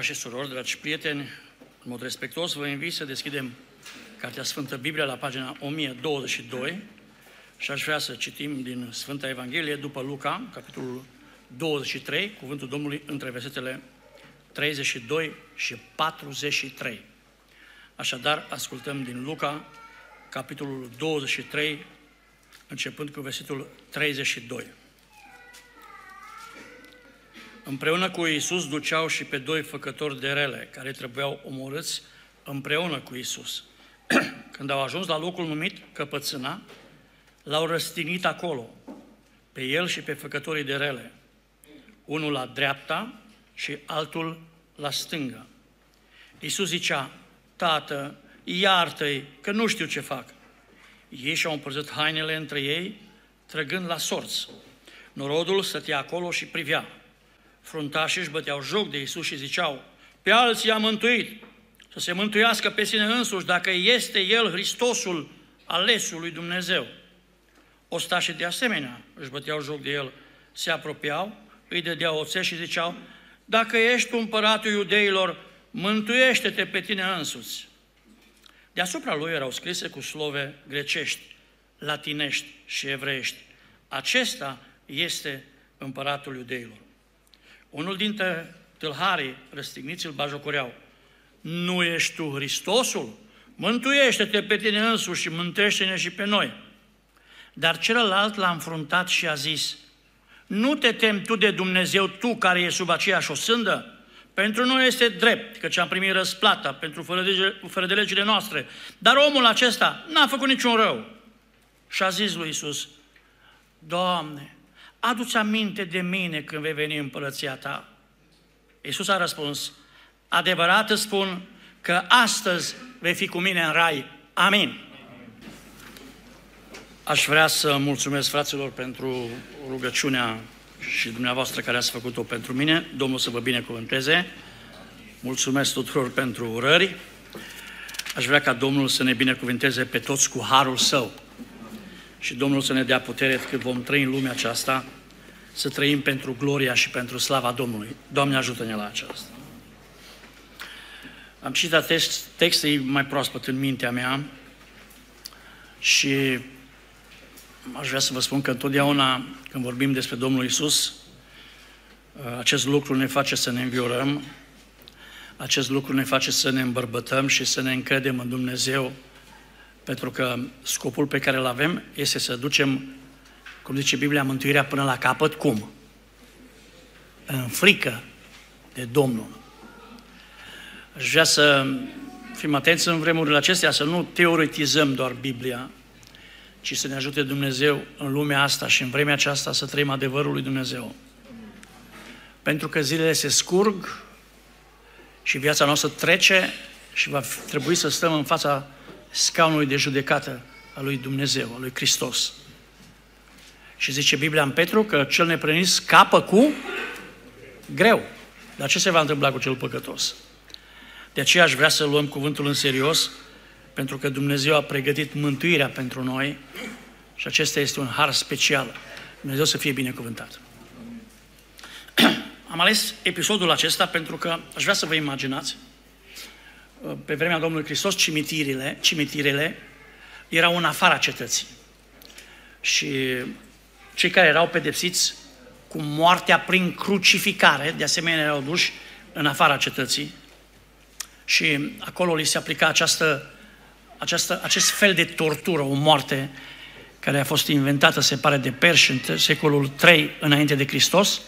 Frați și surori, dragi prieteni, în mod respectuos vă invit să deschidem Cartea Sfântă Biblia la pagina 1022 și aș vrea să citim din Sfânta Evanghelie după Luca, capitolul 23, cuvântul Domnului între versetele 32 și 43. Așadar, ascultăm din Luca, capitolul 23, începând cu versetul 32. Împreună cu Iisus duceau și pe doi făcători de rele, care trebuiau omorâți împreună cu Iisus. Când au ajuns la locul numit Căpățâna, l-au răstignit acolo, pe el și pe făcătorii de rele, unul la dreapta și altul la stânga. Iisus zicea, Tată, iartă-i, că nu știu ce fac. Ei și-au împărțit hainele între ei, trăgând la sorți. Norodul stătea acolo și privea. Fruntașii își băteau joc de Iisus și ziceau, pe alții a mântuit, să se mântuiască pe sine însuși dacă este El Hristosul alesul lui Dumnezeu. Ostașii de asemenea își băteau joc de El, se apropiau, îi dădeau oțet și ziceau, dacă ești împăratul iudeilor, mântuiește-te pe tine însuți. Deasupra lui erau scrise cu slove grecești, latinești și evreiești. Acesta este împăratul iudeilor. Unul dintre tâlharii răstigniți îl bajocoreau. Nu ești tu Hristosul? Mântuiește-te pe tine însuși și mântuiește-ne și pe noi. Dar celălalt l-a înfruntat și a zis, nu te temi tu de Dumnezeu, tu care e sub aceeași osândă? Pentru noi este drept, căci am primit răsplata pentru fără de, fără de legile noastre. Dar omul acesta n-a făcut niciun rău. Și a zis lui Isus, Doamne, adu-ți aminte de mine când vei veni în împărăția ta. Iisus a răspuns, adevărat îți spun că astăzi vei fi cu mine în rai. Amin. Aș vrea să mulțumesc fraților pentru rugăciunea și dumneavoastră care ați făcut-o pentru mine. Domnul să vă binecuvânteze. Mulțumesc tuturor pentru urări. Aș vrea ca Domnul să ne binecuvânteze pe toți cu harul său și Domnul să ne dea putere cât vom trăi în lumea aceasta, să trăim pentru gloria și pentru slava Domnului. Doamne, ajută-ne la aceasta. Am citit text, texte mai proaspăt în mintea mea și aș vrea să vă spun că întotdeauna când vorbim despre Domnul Isus, acest lucru ne face să ne înviorăm, acest lucru ne face să ne îmbărbătăm și să ne încredem în Dumnezeu, pentru că scopul pe care îl avem este să ducem, cum zice Biblia, mântuirea până la capăt. Cum? În frică de Domnul. Aș vrea să fim atenți în vremurile acestea, să nu teoretizăm doar Biblia, ci să ne ajute Dumnezeu în lumea asta și în vremea aceasta să trăim adevărul lui Dumnezeu. Pentru că zilele se scurg și viața noastră trece și va trebui să stăm în fața scaunului de judecată al lui Dumnezeu, al lui Hristos. Și zice Biblia în Petru că cel neprănit scapă cu greu. Dar ce se va întâmpla cu cel păcătos? De aceea aș vrea să luăm cuvântul în serios, pentru că Dumnezeu a pregătit mântuirea pentru noi și acesta este un har special. Dumnezeu să fie binecuvântat. Am ales episodul acesta pentru că aș vrea să vă imaginați pe vremea Domnului Hristos, cimitirele, cimitirele erau în afara cetății. Și cei care erau pedepsiți cu moartea prin crucificare, de asemenea erau duși în afara cetății și acolo li se aplica această, această, acest fel de tortură, o moarte care a fost inventată, se pare, de perși în secolul 3 înainte de Hristos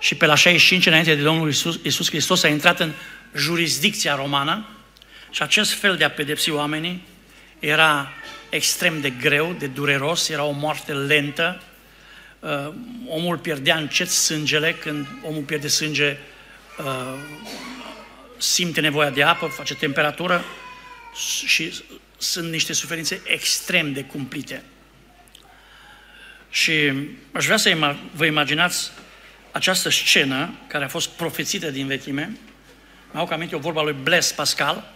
și pe la 65 înainte de Domnul Iisus, Iisus Hristos a intrat în jurisdicția romană și acest fel de a pedepsi oamenii era extrem de greu, de dureros, era o moarte lentă. Uh, omul pierdea încet sângele, când omul pierde sânge, uh, simte nevoia de apă, face temperatură și sunt niște suferințe extrem de cumplite. Și aș vrea să vă imaginați această scenă care a fost profețită din vechime, mai au aminte o vorba lui Blaise Pascal,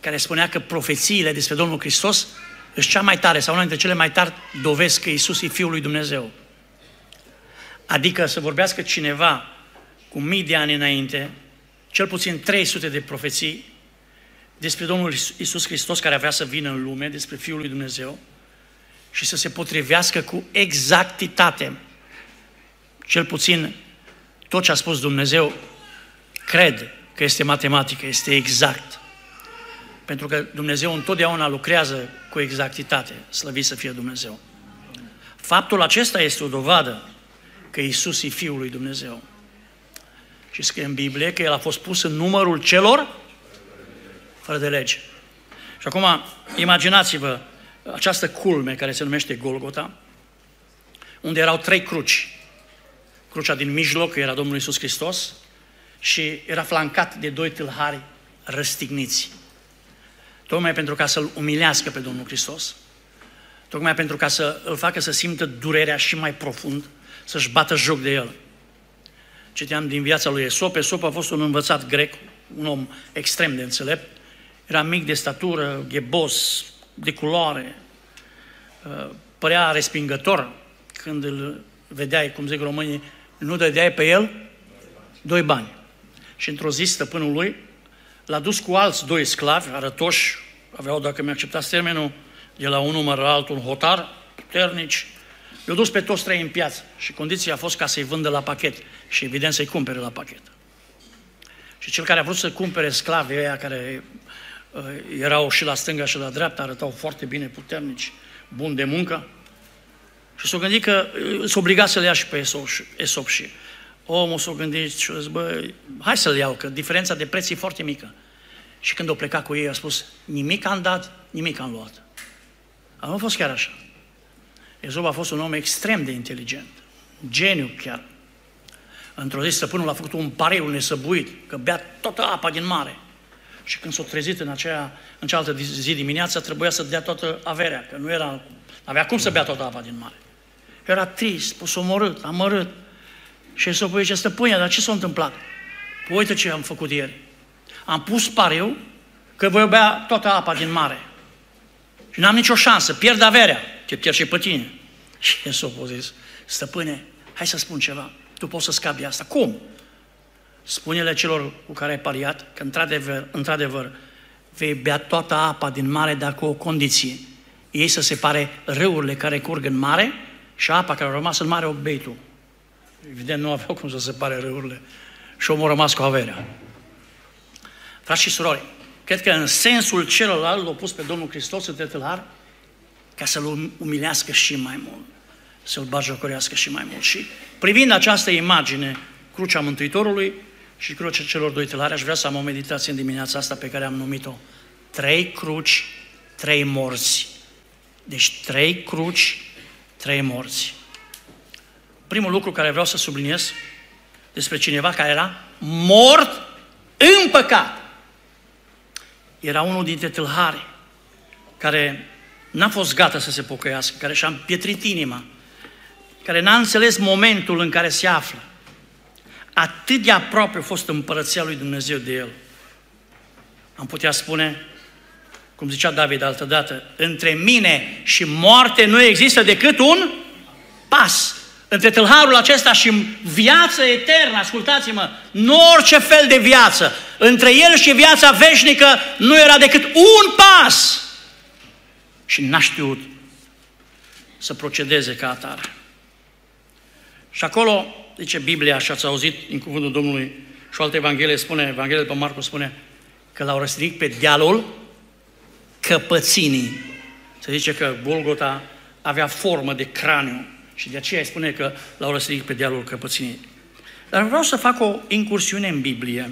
care spunea că profețiile despre Domnul Hristos sunt cea mai tare sau una dintre cele mai tari dovezi că Isus e Fiul lui Dumnezeu. Adică să vorbească cineva cu mii de ani înainte cel puțin 300 de profeții despre Domnul Isus Hristos care avea să vină în lume, despre Fiul lui Dumnezeu și să se potrivească cu exactitate. Cel puțin tot ce a spus Dumnezeu, cred că este matematică, este exact. Pentru că Dumnezeu întotdeauna lucrează cu exactitate, slăvit să fie Dumnezeu. Faptul acesta este o dovadă că Isus e Fiul lui Dumnezeu. Și scrie în Biblie că El a fost pus în numărul celor fără de lege. Și acum, imaginați-vă această culme care se numește Golgota, unde erau trei cruci. Crucea din mijloc era Domnul Isus Hristos și era flancat de doi tâlhari răstigniți. Tocmai pentru ca să-L umilească pe Domnul Hristos, tocmai pentru ca să îl facă să simtă durerea și mai profund, să-și bată joc de el. Citeam din viața lui Esop. Esop a fost un învățat grec, un om extrem de înțelept. Era mic de statură, ghebos, de culoare, uh, părea respingător când îl vedeai, cum zic românii, nu dădeai pe el doi bani. Și într-o zi stăpânul lui l-a dus cu alți doi sclavi, arătoși, aveau, dacă mi-acceptați termenul, de la un număr la altul, un hotar, puternici, i-au dus pe toți trei în piață și condiția a fost ca să-i vândă la pachet și evident să-i cumpere la pachet. Și cel care a vrut să cumpere sclavii ăia care uh, erau și la stânga și la dreapta, arătau foarte bine, puternici, buni de muncă, și s-a gândit că uh, s-a obligat să le ia și pe Esop și, Esop și omul s-a gândit și a zis, bă, hai să-l iau, că diferența de preț e foarte mică. Și când o pleca cu ei, a spus, nimic am dat, nimic am luat. A nu fost chiar așa. Ezop a fost un om extrem de inteligent, geniu chiar. Într-o zi stăpânul a făcut un pareiu nesăbuit, că bea toată apa din mare. Și când s-a trezit în, aceea, în cealaltă zi dimineața, trebuia să dea toată averea, că nu era, avea cum să bea toată apa din mare. Era trist, pus omorât, amărât. Și s-a pus, stăpâne, dar ce s-a întâmplat? Păi uite ce am făcut ieri. Am pus pariu că voi bea toată apa din mare. Și n-am nicio șansă, pierd averea, te pierd și pe tine. Și s-a zis, stăpâne, hai să spun ceva, tu poți să scapi de asta. Cum? Spune-le celor cu care ai pariat că într-adevăr, într-adevăr vei bea toată apa din mare, dar cu o condiție. Ei să separe râurile care curg în mare și apa care a rămas în mare o bei tu. Evident, nu aveau cum să separe râurile și omul a rămas cu averea. Frați și surori, cred că în sensul celălalt l-a pus pe Domnul Hristos în tătălar ca să-l umilească și mai mult, să-l bagiocorească și mai mult. Și privind această imagine, crucea Mântuitorului și crucea celor doi tălari, aș vrea să am o meditație în dimineața asta pe care am numit-o Trei cruci, trei morți. Deci trei cruci, trei morți. Primul lucru care vreau să subliniez despre cineva care era mort în păcat. Era unul dintre tâlhari care n-a fost gata să se pocăiască, care și-a împietrit inima, care n-a înțeles momentul în care se află. Atât de aproape a fost împărăția lui Dumnezeu de el. Am putea spune, cum zicea David altădată, între mine și moarte nu există decât un pas între tâlharul acesta și viață eternă, ascultați-mă, nu orice fel de viață, între el și viața veșnică nu era decât un pas. Și n-a știut să procedeze ca atare. Și acolo, zice Biblia, și ați auzit în cuvântul Domnului, și o altă Evanghelie spune, Evanghelia pe Marcu spune, că l-au răstignit pe dealul căpăținii. Se zice că Golgota avea formă de craniu și de aceea spune că l-au răstignit pe dealul căpăținii. Dar vreau să fac o incursiune în Biblie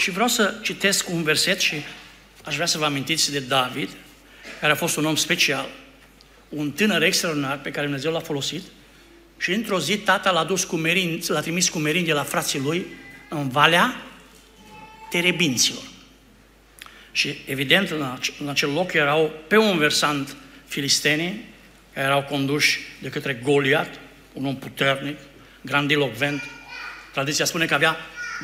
și vreau să citesc un verset și aș vrea să vă amintiți de David, care a fost un om special, un tânăr extraordinar pe care Dumnezeu l-a folosit și într-o zi tata l-a dus cu merin, l-a trimis cu merin de la frații lui în Valea Terebinților. Și evident în acel loc erau pe un versant filistenii, care erau conduși de către Goliat, un om puternic, grandilocvent. Tradiția spune că avea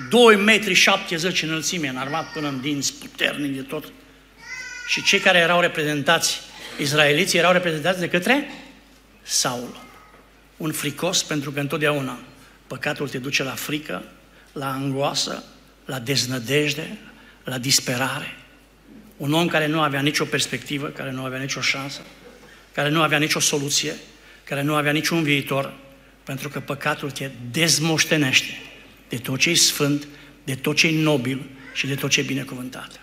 2 metri 70 înălțime, înarmat până în dinți, puternic de tot. Și cei care erau reprezentați, izraeliții, erau reprezentați de către Saul. Un fricos pentru că întotdeauna păcatul te duce la frică, la angoasă, la deznădejde, la disperare. Un om care nu avea nicio perspectivă, care nu avea nicio șansă, care nu avea nicio soluție, care nu avea niciun viitor, pentru că păcatul te dezmoștenește de tot ce e sfânt, de tot ce e nobil și de tot ce e binecuvântat.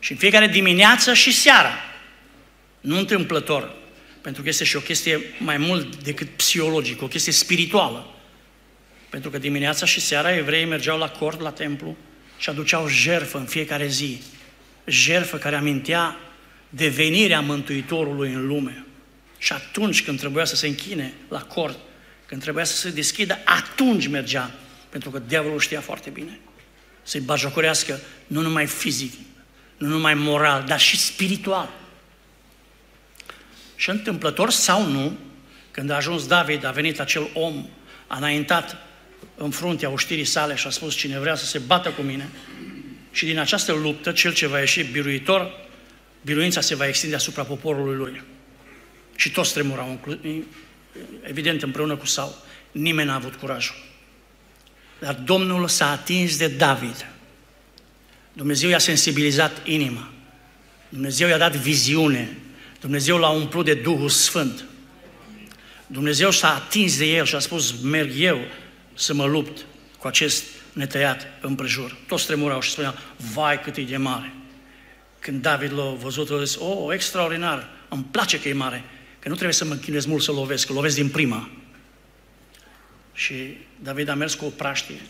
Și în fiecare dimineață și seara, nu întâmplător, pentru că este și o chestie mai mult decât psihologică, o chestie spirituală. Pentru că dimineața și seara evreii mergeau la cort, la templu și aduceau jerfă în fiecare zi. Jerfă care amintea de venirea Mântuitorului în lume. Și atunci când trebuia să se închine la cort, când trebuia să se deschidă, atunci mergea. Pentru că diavolul știa foarte bine. Să-i bajocorească nu numai fizic, nu numai moral, dar și spiritual. Și întâmplător sau nu, când a ajuns David, a venit acel om, a înaintat în fruntea oștirii sale și a spus cine vrea să se bată cu mine. Și din această luptă, cel ce va ieși biruitor, biruința se va extinde asupra poporului lui. Și toți tremurau, evident împreună cu Saul. Nimeni n-a avut curajul. Dar Domnul s-a atins de David. Dumnezeu i-a sensibilizat inima. Dumnezeu i-a dat viziune. Dumnezeu l-a umplut de Duhul Sfânt. Dumnezeu s-a atins de el și a spus, merg eu să mă lupt cu acest netăiat împrejur. Toți tremurau și spuneau, vai cât e de mare. Când David l-a văzut, a zis, oh, extraordinar, îmi place că e mare, că nu trebuie să mă închinez mult să lovesc, că lovesc din prima. Și David a mers cu o praștie,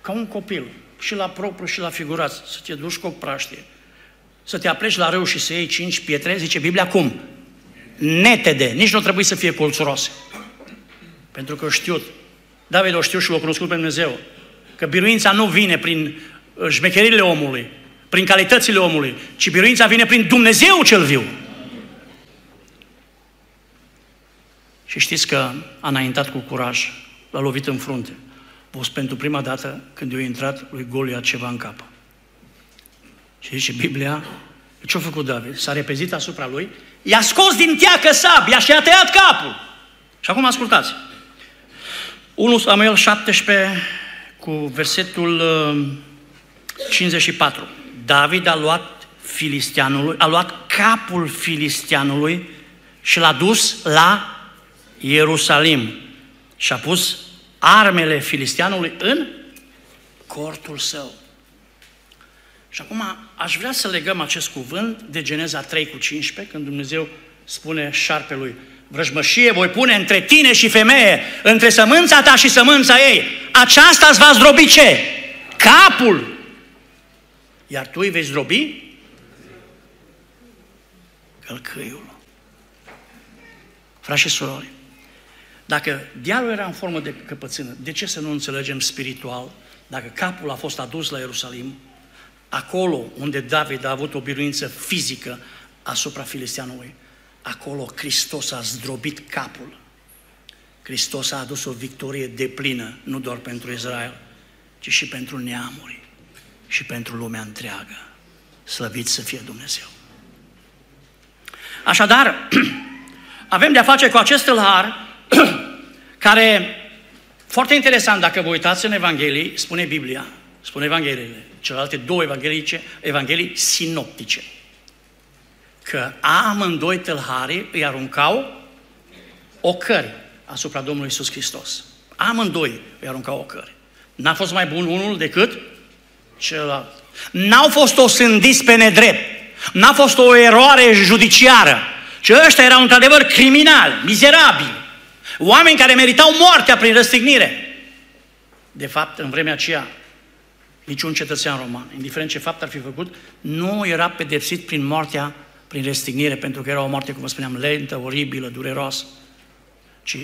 ca un copil, și la propriu și la figurat, să te duci cu o praștie, să te apleci la râu și să iei cinci pietre, zice Biblia, cum? Netede, nici nu trebuie să fie colțuroase. Pentru că știut, David o știu și l-a cunoscut pe Dumnezeu, că biruința nu vine prin uh, șmecherile omului, prin calitățile omului, ci biruința vine prin Dumnezeu cel viu. Și știți că a înaintat cu curaj, l-a lovit în frunte. A fost pentru prima dată când i-a intrat lui Golia ceva în cap. Și zice Biblia, ce-a făcut David? S-a repezit asupra lui, i-a scos din teacă sabia și i-a tăiat capul. Și acum ascultați. 1 Samuel 17 cu versetul 54. Uh, David a luat filistianului, a luat capul filistianului și l-a dus la Ierusalim și a pus armele filistianului în cortul său. Și acum aș vrea să legăm acest cuvânt de Geneza 3 cu 15, când Dumnezeu spune șarpelui, vrăjmășie voi pune între tine și femeie, între sămânța ta și sămânța ei. Aceasta îți va zdrobi ce? Capul. Iar tu îi vei zdrobi călcâiul. Frați și surori, dacă dialul era în formă de căpățână, de ce să nu înțelegem spiritual? Dacă capul a fost adus la Ierusalim, acolo unde David a avut o biruință fizică asupra filisteanului, acolo Hristos a zdrobit capul. Hristos a adus o victorie deplină, nu doar pentru Israel, ci și pentru neamuri și pentru lumea întreagă. Slăvit să fie Dumnezeu! Așadar, avem de-a face cu acest tâlhar care, foarte interesant, dacă vă uitați în Evanghelii, spune Biblia, spune Evangheliile, celelalte două evanghelice, evanghelii sinoptice, că amândoi tâlharii îi aruncau ocări asupra Domnului Isus Hristos. Amândoi îi aruncau ocări. N-a fost mai bun unul decât celălalt. N-au fost osândiți pe nedrept. N-a fost o eroare judiciară. Ci ăștia erau într-adevăr criminali, mizerabili. Oameni care meritau moartea prin răstignire. De fapt, în vremea aceea, niciun cetățean roman, indiferent ce fapt ar fi făcut, nu era pedepsit prin moartea prin răstignire, pentru că era o moarte, cum vă spuneam, lentă, oribilă, dureroasă. Ci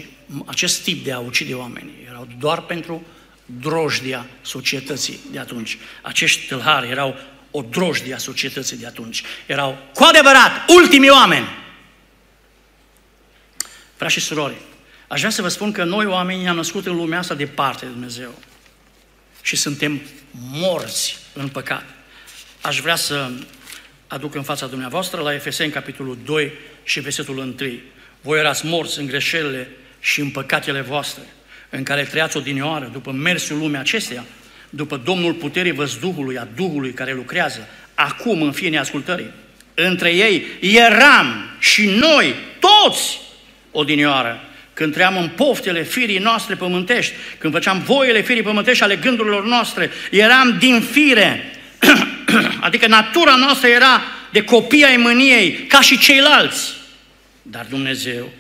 acest tip de a ucide oameni erau doar pentru drojdia societății de atunci. Acești tâlhari erau o drojdie a societății de atunci. Erau cu adevărat ultimii oameni. Frați și surori, aș vrea să vă spun că noi oamenii ne-am născut în lumea asta departe de Dumnezeu și suntem morți în păcat. Aș vrea să aduc în fața dumneavoastră la Efeseni, capitolul 2 și versetul 1. Voi erați morți în greșelile și în păcatele voastre, în care trăiați odinioară după mersul lumea acesteia, după Domnul puterii văzduhului, a Duhului care lucrează, acum în fie neascultării. Între ei eram și noi, toți, odinioară, când trăiam în poftele firii noastre pământești, când făceam voile firii pământești ale gândurilor noastre, eram din fire, adică natura noastră era de copii ai mâniei, ca și ceilalți. Dar Dumnezeu,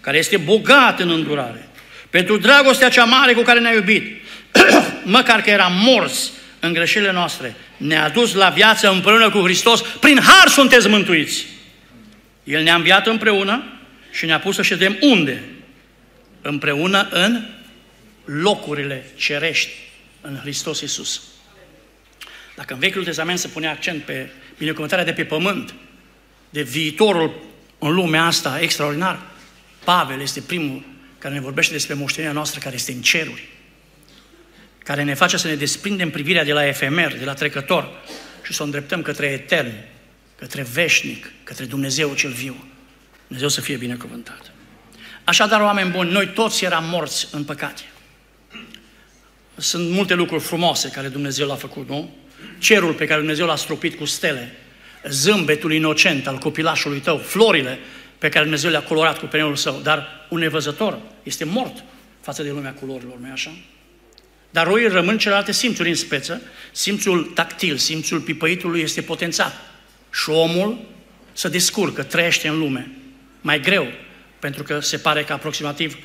care este bogat în îndurare, pentru dragostea cea mare cu care ne-a iubit, măcar că eram morți în greșelile noastre, ne-a dus la viață împreună cu Hristos, prin har sunteți mântuiți. El ne-a înviat împreună și ne-a pus să ședem unde? Împreună în locurile cerești, în Hristos Iisus. Dacă în Vechiul Testament se pune accent pe binecuvântarea de pe pământ, de viitorul în lumea asta extraordinar, Pavel este primul care ne vorbește despre moștenirea noastră care este în ceruri, care ne face să ne desprindem privirea de la efemer, de la trecător și să o îndreptăm către etern, către veșnic, către Dumnezeu cel viu. Dumnezeu să fie binecuvântat. Așadar, oameni buni, noi toți eram morți în păcate. Sunt multe lucruri frumoase care Dumnezeu l-a făcut, nu? Cerul pe care Dumnezeu l-a stropit cu stele, zâmbetul inocent al copilașului tău, florile pe care Dumnezeu le-a colorat cu penelul său, dar un nevăzător este mort față de lumea culorilor, nu așa? Dar roi rămân celelalte simțuri în speță, simțul tactil, simțul pipăitului este potențat. Și omul se descurcă, trăiește în lume. Mai greu, pentru că se pare că aproximativ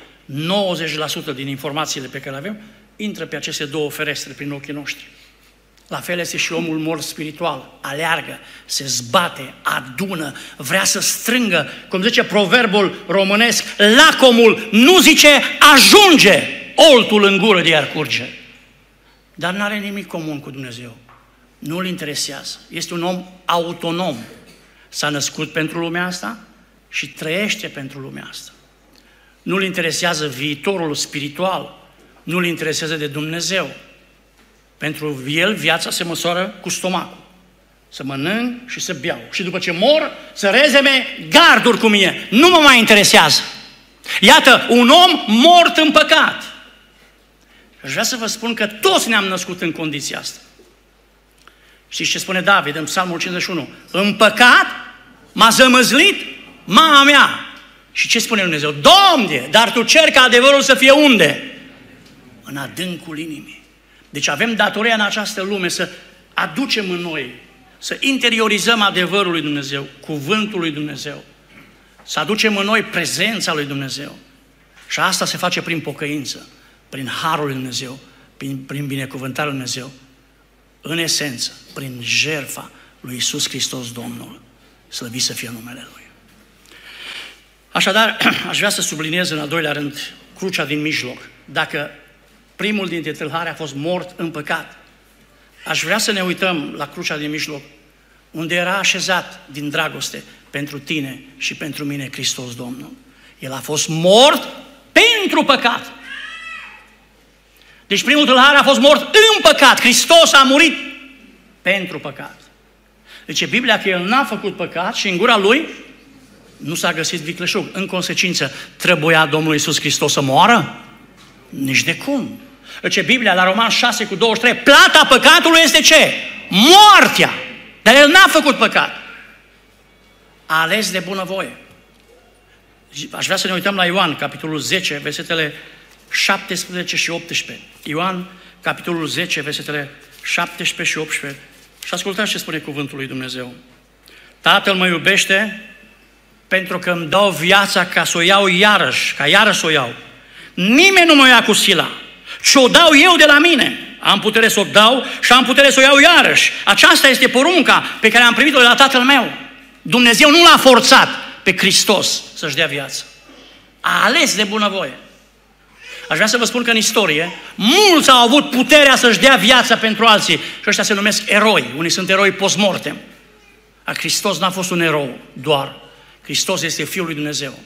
90% din informațiile pe care le avem intră pe aceste două ferestre prin ochii noștri. La fel este și omul mort spiritual. Aleargă, se zbate, adună, vrea să strângă. Cum zice proverbul românesc, lacomul nu zice ajunge, oltul în gură de iar curge. Dar nu are nimic comun cu Dumnezeu. Nu îl interesează. Este un om autonom. S-a născut pentru lumea asta și trăiește pentru lumea asta. Nu-l interesează viitorul spiritual, nu-l interesează de Dumnezeu. Pentru el viața se măsoară cu stomacul. Să mănânc și să beau. Și după ce mor, să rezeme garduri cu mine. Nu mă mai interesează. Iată, un om mort în păcat. Aș vrea să vă spun că toți ne-am născut în condiția asta. Știți ce spune David în Psalmul 51? În păcat m-a zămăzlit mama mea. Și ce spune Dumnezeu? Domne, dar tu cer ca adevărul să fie unde? În adâncul inimii. Deci avem datoria în această lume să aducem în noi, să interiorizăm adevărul lui Dumnezeu, cuvântul lui Dumnezeu, să aducem în noi prezența lui Dumnezeu. Și asta se face prin pocăință, prin harul lui Dumnezeu, prin, prin binecuvântarea lui Dumnezeu, în esență, prin jerfa lui Isus Hristos Domnul. Slăvit să fie numele Lui. Așadar, aș vrea să subliniez în al doilea rând crucea din mijloc. Dacă primul dintre tâlhari a fost mort în păcat. Aș vrea să ne uităm la crucea din mijloc, unde era așezat din dragoste pentru tine și pentru mine Hristos Domnul. El a fost mort pentru păcat. Deci primul tâlhar a fost mort în păcat. Hristos a murit pentru păcat. Deci Biblia că el n-a făcut păcat și în gura lui nu s-a găsit vicleșug. În consecință, trebuia Domnul Iisus Hristos să moară? Nici de cum. Ce Biblia la Roman 6 cu 23, plata păcatului este ce? Moartea! Dar el n-a făcut păcat. A ales de bunăvoie. Aș vrea să ne uităm la Ioan, capitolul 10, versetele 17 și 18. Ioan, capitolul 10, versetele 17 și 18. Și ascultați ce spune cuvântul lui Dumnezeu. Tatăl mă iubește pentru că îmi dau viața ca să o iau iarăși, ca iarăși să o iau. Nimeni nu mă ia cu sila, ci o dau eu de la mine. Am putere să o dau și am putere să o iau iarăși. Aceasta este porunca pe care am primit-o de la Tatăl meu. Dumnezeu nu l-a forțat pe Hristos să-și dea viață. A ales de bunăvoie. Aș vrea să vă spun că în istorie, mulți au avut puterea să-și dea viața pentru alții și ăștia se numesc eroi. Unii sunt eroi post-mortem. A Hristos n-a fost un erou doar. Hristos este Fiul lui Dumnezeu.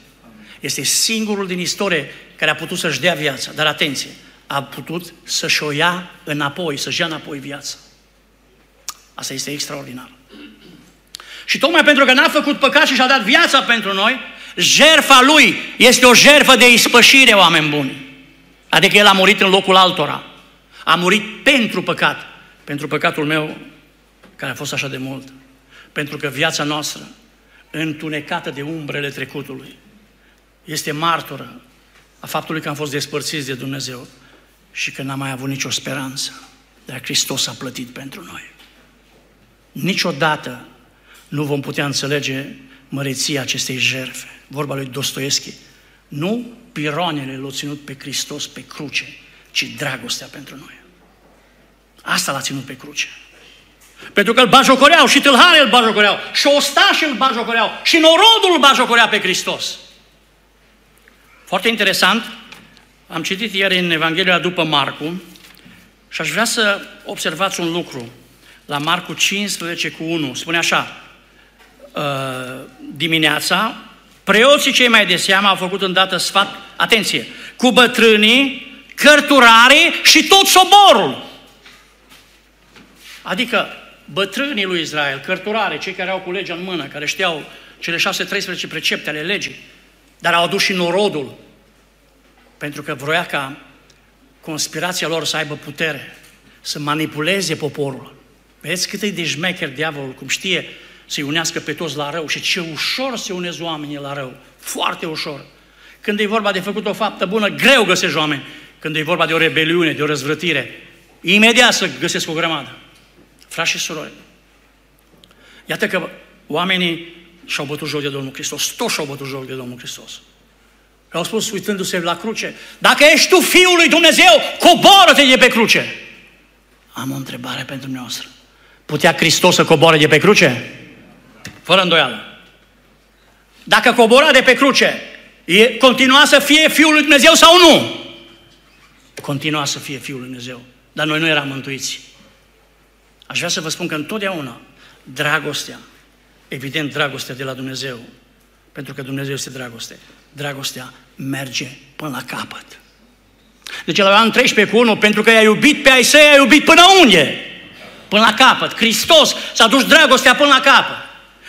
Este singurul din istorie care a putut să-și dea viața. Dar atenție, a putut să-și o ia înapoi, să-și ia înapoi viața. Asta este extraordinar. Și tocmai pentru că n-a făcut păcat și și-a dat viața pentru noi, jerfa lui este o jerfă de ispășire, oameni buni. Adică el a murit în locul altora. A murit pentru păcat, pentru păcatul meu, care a fost așa de mult. Pentru că viața noastră, întunecată de umbrele trecutului, este martoră a faptului că am fost despărțiți de Dumnezeu și că n-am mai avut nicio speranță. Dar Hristos a plătit pentru noi. Niciodată nu vom putea înțelege măreția acestei jerfe. Vorba lui Dostoevski. Nu piroanele l-au ținut pe Hristos pe cruce, ci dragostea pentru noi. Asta l-a ținut pe cruce. Pentru că îl bajocoreau și tâlhare îl bajocoreau și ostași îl bajocoreau și norodul îl bajocorea pe Hristos. Foarte interesant, am citit ieri în Evanghelia după Marcu și aș vrea să observați un lucru. La Marcu 15 cu 1 spune așa, ă, dimineața, preoții cei mai de seamă au făcut îndată sfat, atenție, cu bătrânii, cărturarii și tot soborul. Adică bătrânii lui Israel, cărturare, cei care au cu legea în mână, care știau cele 6-13 precepte ale legii, dar au adus și norodul, pentru că vroia ca conspirația lor să aibă putere, să manipuleze poporul. Vedeți cât e de șmecher diavolul, cum știe să-i unească pe toți la rău și ce ușor se unesc oamenii la rău. Foarte ușor. Când e vorba de făcut o faptă bună, greu găsești oameni. Când e vorba de o rebeliune, de o răzvrătire, imediat să găsesc o grămadă. Frați și surori, iată că oamenii și-au bătut joc de Domnul Hristos, toți și-au bătut joc de Domnul Hristos. Au spus uitându-se la cruce, dacă ești tu Fiul lui Dumnezeu, coboară-te de pe cruce. Am o întrebare pentru dumneavoastră. Putea Hristos să coboare de pe cruce? Fără îndoială. Dacă cobora de pe cruce, e, continua să fie Fiul lui Dumnezeu sau nu? Continua să fie Fiul lui Dumnezeu. Dar noi nu eram mântuiți. Aș vrea să vă spun că întotdeauna dragostea, evident dragostea de la Dumnezeu, pentru că Dumnezeu este dragoste, dragostea merge până la capăt. Deci la Ioan 13 cu 1, pentru că i-a iubit pe ai săi, i-a iubit până unde? Până la capăt. Hristos s-a dus dragostea până la capăt.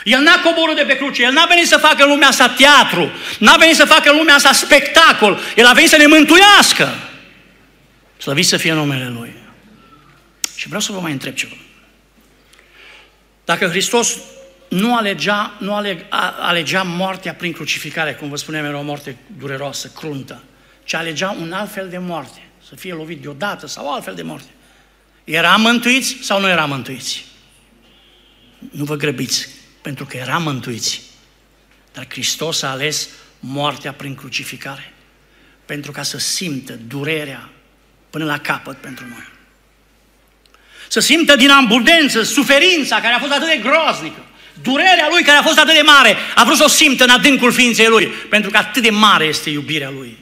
El n-a coborât de pe cruce, El n-a venit să facă în lumea asta teatru, n-a venit să facă în lumea asta spectacol, El a venit să ne mântuiască. Slăvit să fie numele Lui. Și vreau să vă mai întreb ceva. Dacă Hristos nu alegea, nu aleg, alegea moartea prin crucificare, cum vă spuneam, era o moarte dureroasă, cruntă, ci alegea un alt fel de moarte, să fie lovit deodată sau altfel de moarte. Era mântuiți sau nu era mântuiți? Nu vă grăbiți, pentru că era mântuiți. Dar Hristos a ales moartea prin crucificare, pentru ca să simtă durerea până la capăt pentru noi. Să simtă din abundență suferința care a fost atât de groaznică Durerea lui care a fost atât de mare, a vrut să o simtă în adâncul ființei lui, pentru că atât de mare este iubirea lui.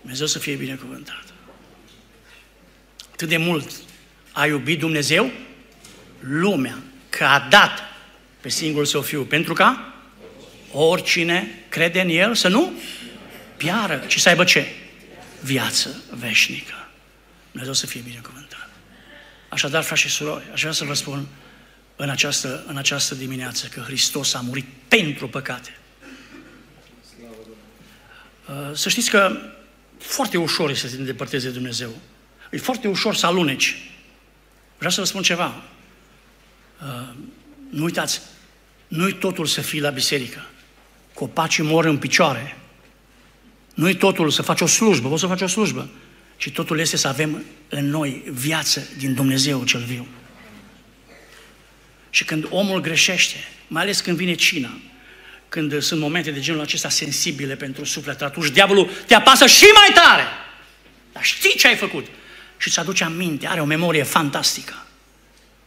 Dumnezeu să fie binecuvântat. Atât de mult a iubit Dumnezeu lumea, că a dat pe singurul său fiu, pentru ca oricine crede în el să nu piară, ci să aibă ce? Viață veșnică. Dumnezeu să fie binecuvântat. Așadar, frați și surori, aș vrea să vă spun, în această, în această dimineață că Hristos a murit pentru păcate. Uh, să știți că foarte ușor este să te îndepărteze de Dumnezeu. E foarte ușor să aluneci. Vreau să vă spun ceva. Uh, nu uitați, nu-i totul să fii la biserică. Copacii mor în picioare. Nu-i totul să faci o slujbă, poți să faci o slujbă. Și totul este să avem în noi viață din Dumnezeu cel viu. Și când omul greșește, mai ales când vine cina, când sunt momente de genul acesta sensibile pentru suflet, atunci diavolul te apasă și mai tare. Dar știi ce ai făcut? Și îți aduce aminte, are o memorie fantastică.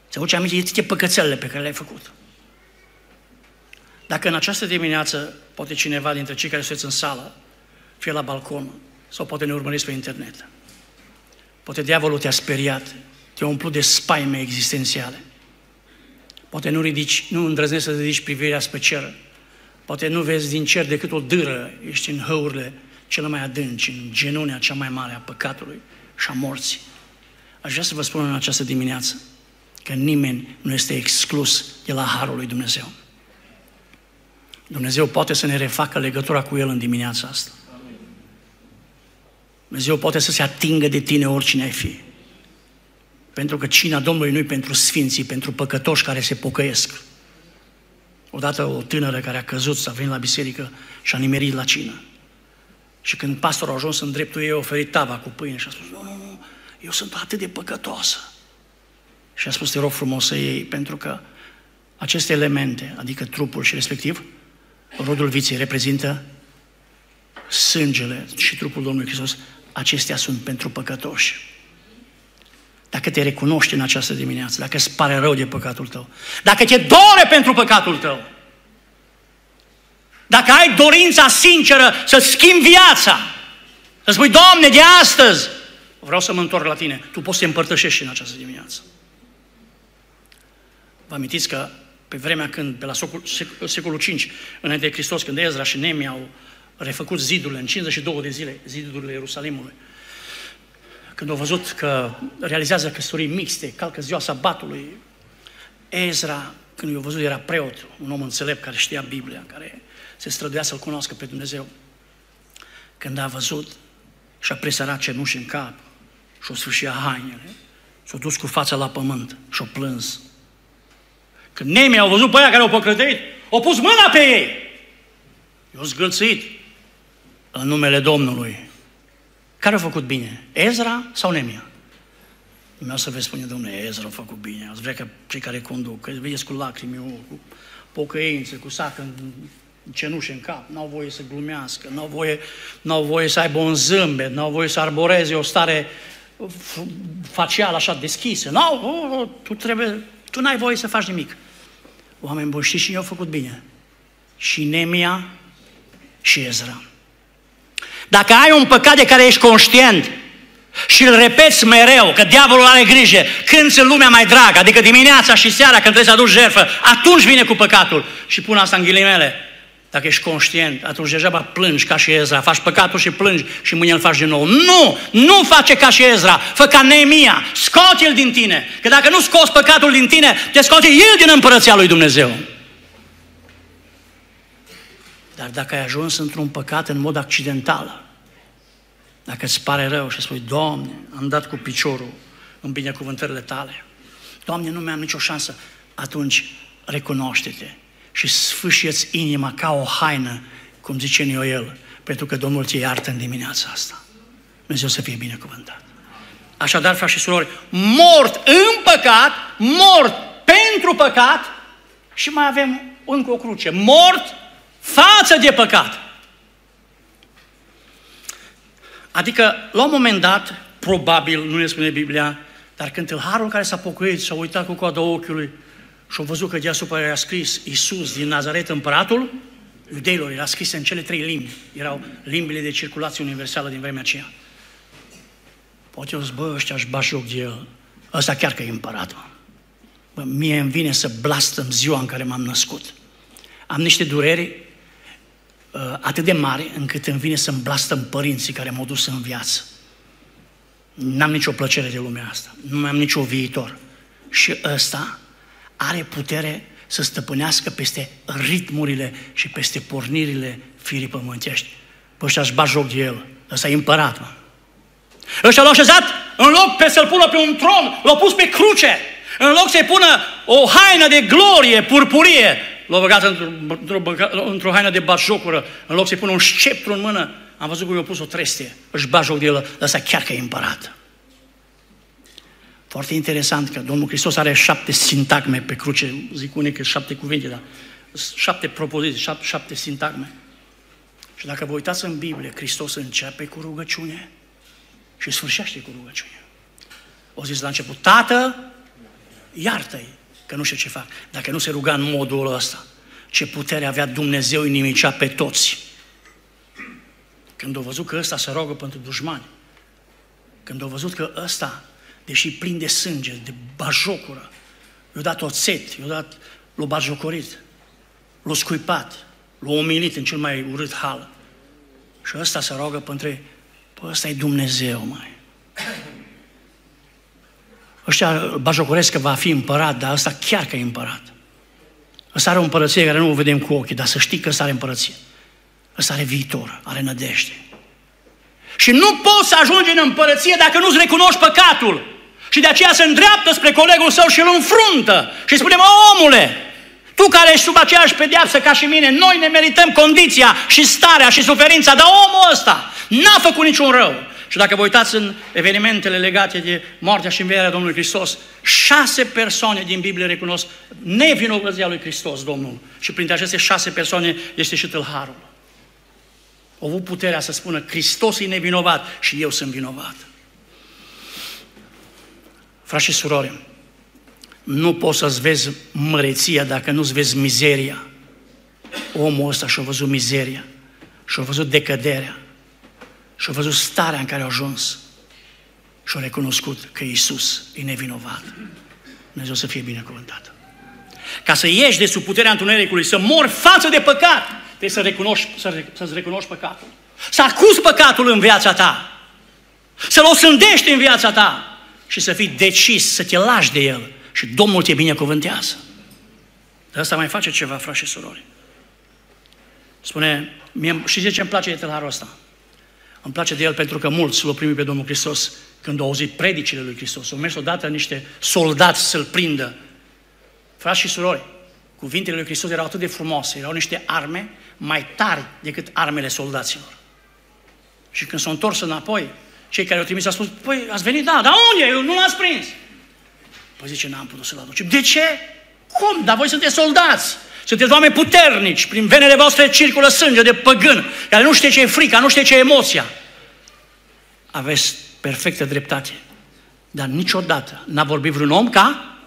Îți aduce aminte de toate păcățelele pe care le-ai făcut. Dacă în această dimineață, poate cineva dintre cei care sunteți în sală, fie la balcon, sau poate ne urmăriți pe internet, poate diavolul te-a speriat, te-a umplut de spaime existențiale. Poate nu, ridici, nu îndrăznești să ridici privirea spre cer. Poate nu vezi din cer decât o dâră. Ești în hăurile cele mai adânci, în genunea cea mai mare a păcatului și a morții. Aș vrea să vă spun în această dimineață că nimeni nu este exclus de la Harul lui Dumnezeu. Dumnezeu poate să ne refacă legătura cu El în dimineața asta. Dumnezeu poate să se atingă de tine oricine ai fi. Pentru că cina Domnului nu pentru sfinții, pentru păcătoși care se pocăiesc. Odată o tânără care a căzut, s-a venit la biserică și a nimerit la cină. Și când pastorul a ajuns în dreptul ei, a oferit tava cu pâine și a spus, nu, nu, nu, eu sunt atât de păcătoasă. Și a spus, te rog frumos să iei, pentru că aceste elemente, adică trupul și respectiv, rodul viței reprezintă sângele și trupul Domnului Hristos, acestea sunt pentru păcătoși. Dacă te recunoști în această dimineață, dacă îți pare rău de păcatul tău, dacă te dore pentru păcatul tău, dacă ai dorința sinceră să schimbi viața, să spui, Doamne, de astăzi vreau să mă întorc la tine, tu poți să te împărtășești în această dimineață. Vă amintiți că pe vremea când, pe la secolul 5, înainte de Hristos, când Ezra și Nemi au refăcut zidurile în 52 de zile, zidurile Ierusalimului, când au văzut că realizează căsătorii mixte, calcă ziua sabatului, Ezra, când i-a văzut, era preot, un om înțelept care știa Biblia, care se străduia să-L cunoască pe Dumnezeu. Când a văzut și-a presărat cenuși în cap și-o sfârșit hainele, s-a dus cu fața la pământ și-a plâns. Când nemii au văzut pe aia care au păcrăteit, au pus mâna pe ei. I-au zgâlțit în numele Domnului. Care a făcut bine? Ezra sau Nemia? Meu să vezi spune, domnule, Ezra a făcut bine. Ați vrea că cei care conduc, că vedeți cu lacrimi, cu pocăință, cu sacă în cenușe în cap, n-au voie să glumească, n-au voie, n-au voie să aibă un zâmbet, n-au voie să arboreze o stare facială așa deschisă. Nu, tu trebuie, tu n-ai voie să faci nimic. Oameni buni, știți cine au făcut bine? Și Nemia și Ezra. Dacă ai un păcat de care ești conștient și îl repeți mereu, că diavolul are grijă, când sunt lumea mai dragă, adică dimineața și seara când trebuie să aduci jertfă, atunci vine cu păcatul. Și pun asta în ghilimele. Dacă ești conștient, atunci degeaba plângi ca și Ezra, faci păcatul și plângi și mâine îl faci din nou. Nu! Nu face ca și Ezra, fă ca Neemia, scoate-l din tine. Că dacă nu scoți păcatul din tine, te scoate el din împărăția lui Dumnezeu. Dar dacă ai ajuns într-un păcat în mod accidental, dacă îți pare rău și spui, Doamne, am dat cu piciorul în binecuvântările tale, Doamne, nu mi-am nicio șansă, atunci recunoaște-te și sfâșieți inima ca o haină, cum zice Nioel, pentru că Domnul ți iartă în dimineața asta. Dumnezeu să fie binecuvântat. Așadar, frați și surori, mort în păcat, mort pentru păcat și mai avem încă o cruce. Mort față de păcat. Adică, la un moment dat, probabil, nu ne spune Biblia, dar când tâlharul care s-a pocăit și a uitat cu coada ochiului și a văzut că deasupra era scris Iisus din Nazaret împăratul, iudeilor era scris în cele trei limbi. Erau limbile de circulație universală din vremea aceea. Poate eu zic, bă, ăștia își bat joc de el. Ăsta chiar că e împărat, mă. Bă, mie îmi vine să blastăm ziua în care m-am născut. Am niște dureri uh, atât de mari încât îmi vine să-mi blastăm părinții care m-au dus în viață. N-am nicio plăcere de lumea asta. Nu mai am nicio viitor. Și ăsta are putere să stăpânească peste ritmurile și peste pornirile firii pământești. Păi ăștia își bat joc de el. Ăsta e împărat, mă. Ăștia l-au așezat în loc pe să-l pună pe un tron, l-au pus pe cruce. În loc să-i pună o haină de glorie, purpurie, l-au băgat într-o, într-o haină de batjocură, în loc să-i pună un sceptru în mână, am văzut cum i-a pus o trestie. Își bat joc de el, ăsta chiar că e împărat. Foarte interesant că Domnul Hristos are șapte sintagme pe cruce, zic unii că șapte cuvinte, dar șapte propoziții, șapte, șapte sintagme. Și dacă vă uitați în Biblie, Hristos începe cu rugăciune și sfârșește cu rugăciune. O zis la început, Tată, iartă-i că nu știu ce fac. Dacă nu se ruga în modul ăsta, ce putere avea Dumnezeu inimicea pe toți. Când au văzut că ăsta se rogă pentru dușmani, când au văzut că ăsta deși plin de sânge, de bajocură. I-a dat oțet, i-a dat, l-a bajocorit, l-a scuipat, l-a umilit în cel mai urât hal. Și ăsta se roagă pentru Păi ăsta e Dumnezeu, mai. Ăștia bajocoresc că va fi împărat, dar ăsta chiar că e împărat. Ăsta are o împărăție care nu o vedem cu ochii, dar să știi că ăsta are împărăție. Ăsta are viitor, are nădejde. Și nu poți să ajungi în împărăție dacă nu-ți recunoști păcatul. Și de aceea se îndreaptă spre colegul său și îl înfruntă și spune, mă, omule, tu care ești sub aceeași pedeapsă ca și mine, noi ne merităm condiția și starea și suferința, dar omul ăsta n-a făcut niciun rău. Și dacă vă uitați în evenimentele legate de moartea și învierea Domnului Hristos, șase persoane din Biblie recunosc nevinovăția lui Hristos, Domnul. Și printre aceste șase persoane este și tâlharul. Au avut puterea să spună, Hristos e nevinovat și eu sunt vinovat. Frați și surori, nu poți să-ți vezi măreția dacă nu-ți vezi mizeria. Omul ăsta și-a văzut mizeria, și-a văzut decăderea, și-a văzut starea în care a ajuns și-a recunoscut că Iisus e nevinovat. Dumnezeu să fie binecuvântat. Ca să ieși de sub puterea întunericului, să mori față de păcat, trebuie să recunoști, să, să-ți recunoști păcatul. Să acuzi păcatul în viața ta. Să-l osândești în viața ta și să fii decis să te lași de el și Domnul te binecuvântează. Dar asta mai face ceva, frați și surori. Spune, mie, și zice ce îmi place de tălharul ăsta. Îmi place de el pentru că mulți l-au primit pe Domnul Hristos când au auzit predicile lui Hristos. Au mers odată niște soldați să-l prindă. Frați și surori, cuvintele lui Hristos erau atât de frumoase, erau niște arme mai tari decât armele soldaților. Și când s-au întors înapoi, cei care au trimis au spus, păi ați venit, da, dar unde? Eu nu l-ați prins. Păi zice, n-am putut să-l aducem. De ce? Cum? Dar voi sunteți soldați. Sunteți oameni puternici, prin venele voastre circulă sânge de păgân, care nu știe ce e frica, nu știe ce e emoția. Aveți perfectă dreptate. Dar niciodată n-a vorbit vreun om ca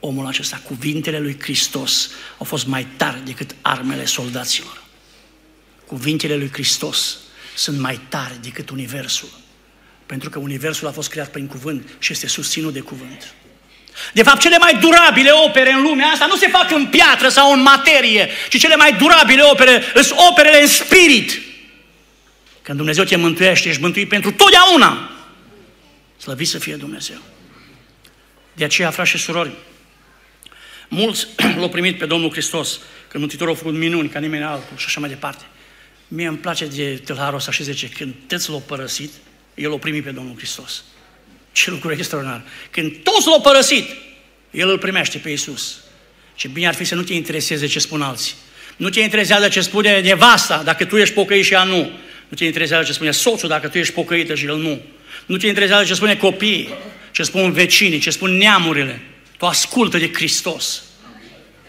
omul acesta. Cuvintele lui Hristos au fost mai tari decât armele soldaților. Cuvintele lui Hristos sunt mai tari decât Universul. Pentru că Universul a fost creat prin cuvânt și este susținut de cuvânt. De fapt, cele mai durabile opere în lumea asta nu se fac în piatră sau în materie, ci cele mai durabile opere sunt operele în spirit. Când Dumnezeu te mântuiește, ești mântuit pentru totdeauna. Slăvit să fie Dumnezeu. De aceea, frați și surori, mulți l-au primit pe Domnul Hristos, când Mântuitorul a făcut minuni ca nimeni altul și așa mai departe. Mie îmi place de tâlharul ăsta și zice, când toți l-au părăsit, el l-a primit pe Domnul Hristos. Ce lucru extraordinar. Când toți l-au părăsit, el îl primește pe Iisus. Ce bine ar fi să nu te intereseze ce spun alții. Nu te interesează ce spune nevasta dacă tu ești pocăit și ea nu. Nu te interesează ce spune soțul dacă tu ești pocăită și el nu. Nu te interesează ce spune copiii, ce spun vecinii, ce spun neamurile. Tu ascultă de Hristos.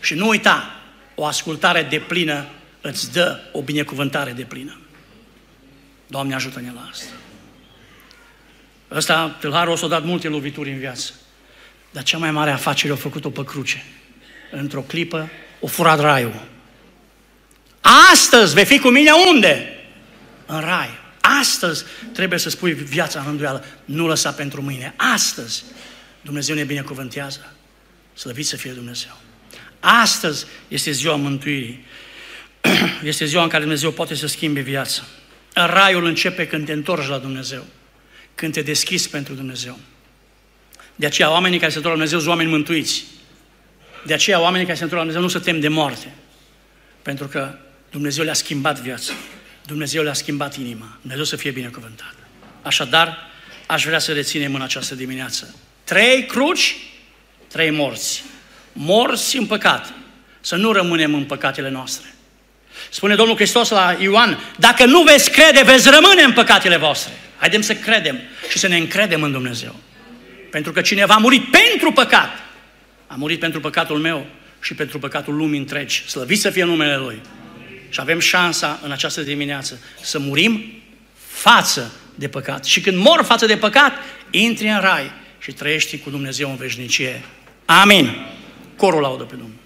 Și nu uita, o ascultare de plină îți dă o binecuvântare de plină. Doamne ajută-ne la asta. Ăsta, tâlharul, s-a dat multe lovituri în viață. Dar cea mai mare afacere a făcut-o pe cruce. Într-o clipă, o furat raiul. Astăzi vei fi cu mine unde? În rai. Astăzi trebuie să spui viața în îndoială. Nu lăsa pentru mâine. Astăzi Dumnezeu ne binecuvântează. Slăvit să fie Dumnezeu. Astăzi este ziua mântuirii. Este ziua în care Dumnezeu poate să schimbe viața. Raiul începe când te întorci la Dumnezeu când te deschizi pentru Dumnezeu. De aceea oamenii care se întorc la Dumnezeu sunt oameni mântuiți. De aceea oamenii care se întorc la Dumnezeu nu se tem de moarte. Pentru că Dumnezeu le-a schimbat viața. Dumnezeu le-a schimbat inima. Dumnezeu să fie binecuvântat. Așadar, aș vrea să reținem în această dimineață. Trei cruci, trei morți. Morți în păcat. Să nu rămânem în păcatele noastre. Spune Domnul Hristos la Ioan, dacă nu veți crede, veți rămâne în păcatele voastre. Haidem să credem și să ne încredem în Dumnezeu. Pentru că cineva a murit pentru păcat. A murit pentru păcatul meu și pentru păcatul lumii întregi. Slăvit să fie numele Lui. Și avem șansa în această dimineață să murim față de păcat. Și când mor față de păcat, intri în rai și trăiești cu Dumnezeu în veșnicie. Amin. Corul laudă pe Domnul.